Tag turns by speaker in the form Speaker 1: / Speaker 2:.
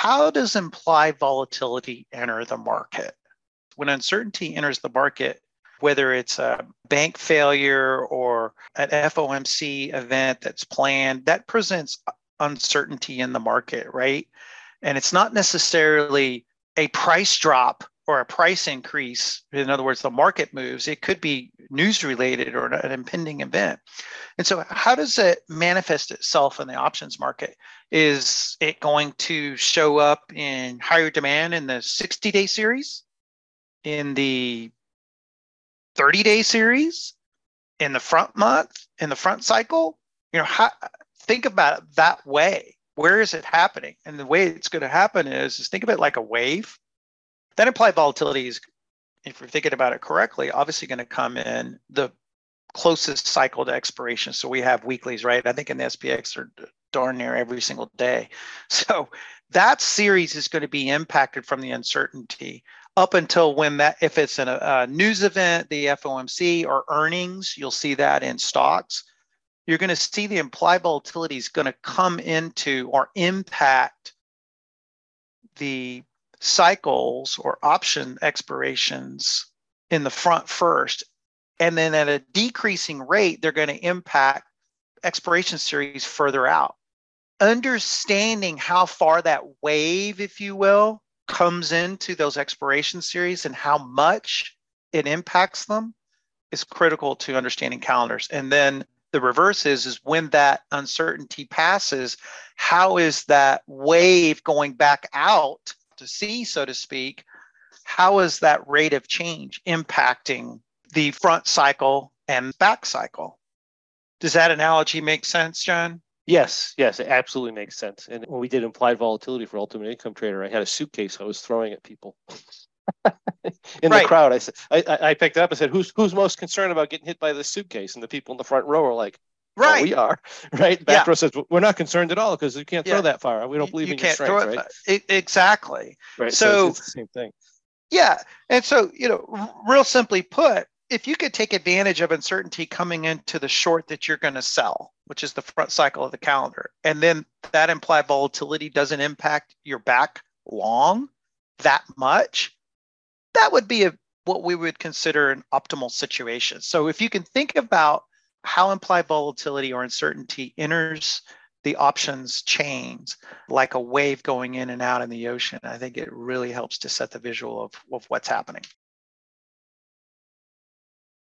Speaker 1: how does implied volatility enter the market? When uncertainty enters the market, whether it's a bank failure or an FOMC event that's planned, that presents uncertainty in the market, right? And it's not necessarily a price drop or a price increase. In other words, the market moves. It could be news related or an impending event. And so, how does it manifest itself in the options market? Is it going to show up in higher demand in the 60 day series, in the 30 day series, in the front month, in the front cycle? You know, how, think about it that way. Where is it happening? And the way it's going to happen is, is think of it like a wave. That implied volatility is, if you're thinking about it correctly, obviously going to come in the closest cycle to expiration. So we have weeklies, right? I think in the SPX are darn near every single day. So that series is going to be impacted from the uncertainty up until when that, if it's a, a news event, the FOMC or earnings, you'll see that in stocks. You're going to see the implied volatility is going to come into or impact the cycles or option expirations in the front first and then at a decreasing rate, they're going to impact expiration series further out. Understanding how far that wave, if you will, comes into those expiration series and how much it impacts them is critical to understanding calendars. And then the reverse is, is when that uncertainty passes, how is that wave going back out to sea, so to speak? How is that rate of change impacting the front cycle and back cycle. Does that analogy make sense, John?
Speaker 2: Yes, yes, it absolutely makes sense. And when we did implied volatility for Ultimate Income Trader, I had a suitcase I was throwing at people. in right. the crowd, I said, I, I picked up and said, "Who's who's most concerned about getting hit by this suitcase?" And the people in the front row are like, Oh, "Right, we are." Right, back yeah. row says, "We're not concerned at all because you can't yeah. throw that far. We don't believe you in can't your strength." Throw it,
Speaker 1: right? Exactly.
Speaker 2: Right. So, so it's, it's the same thing.
Speaker 1: Yeah, and so you know, real simply put, if you could take advantage of uncertainty coming into the short that you're going to sell, which is the front cycle of the calendar, and then that implied volatility doesn't impact your back long that much, that would be a, what we would consider an optimal situation. So if you can think about how implied volatility or uncertainty enters the options chains like a wave going in and out in the ocean, I think it really helps to set the visual of, of what's happening.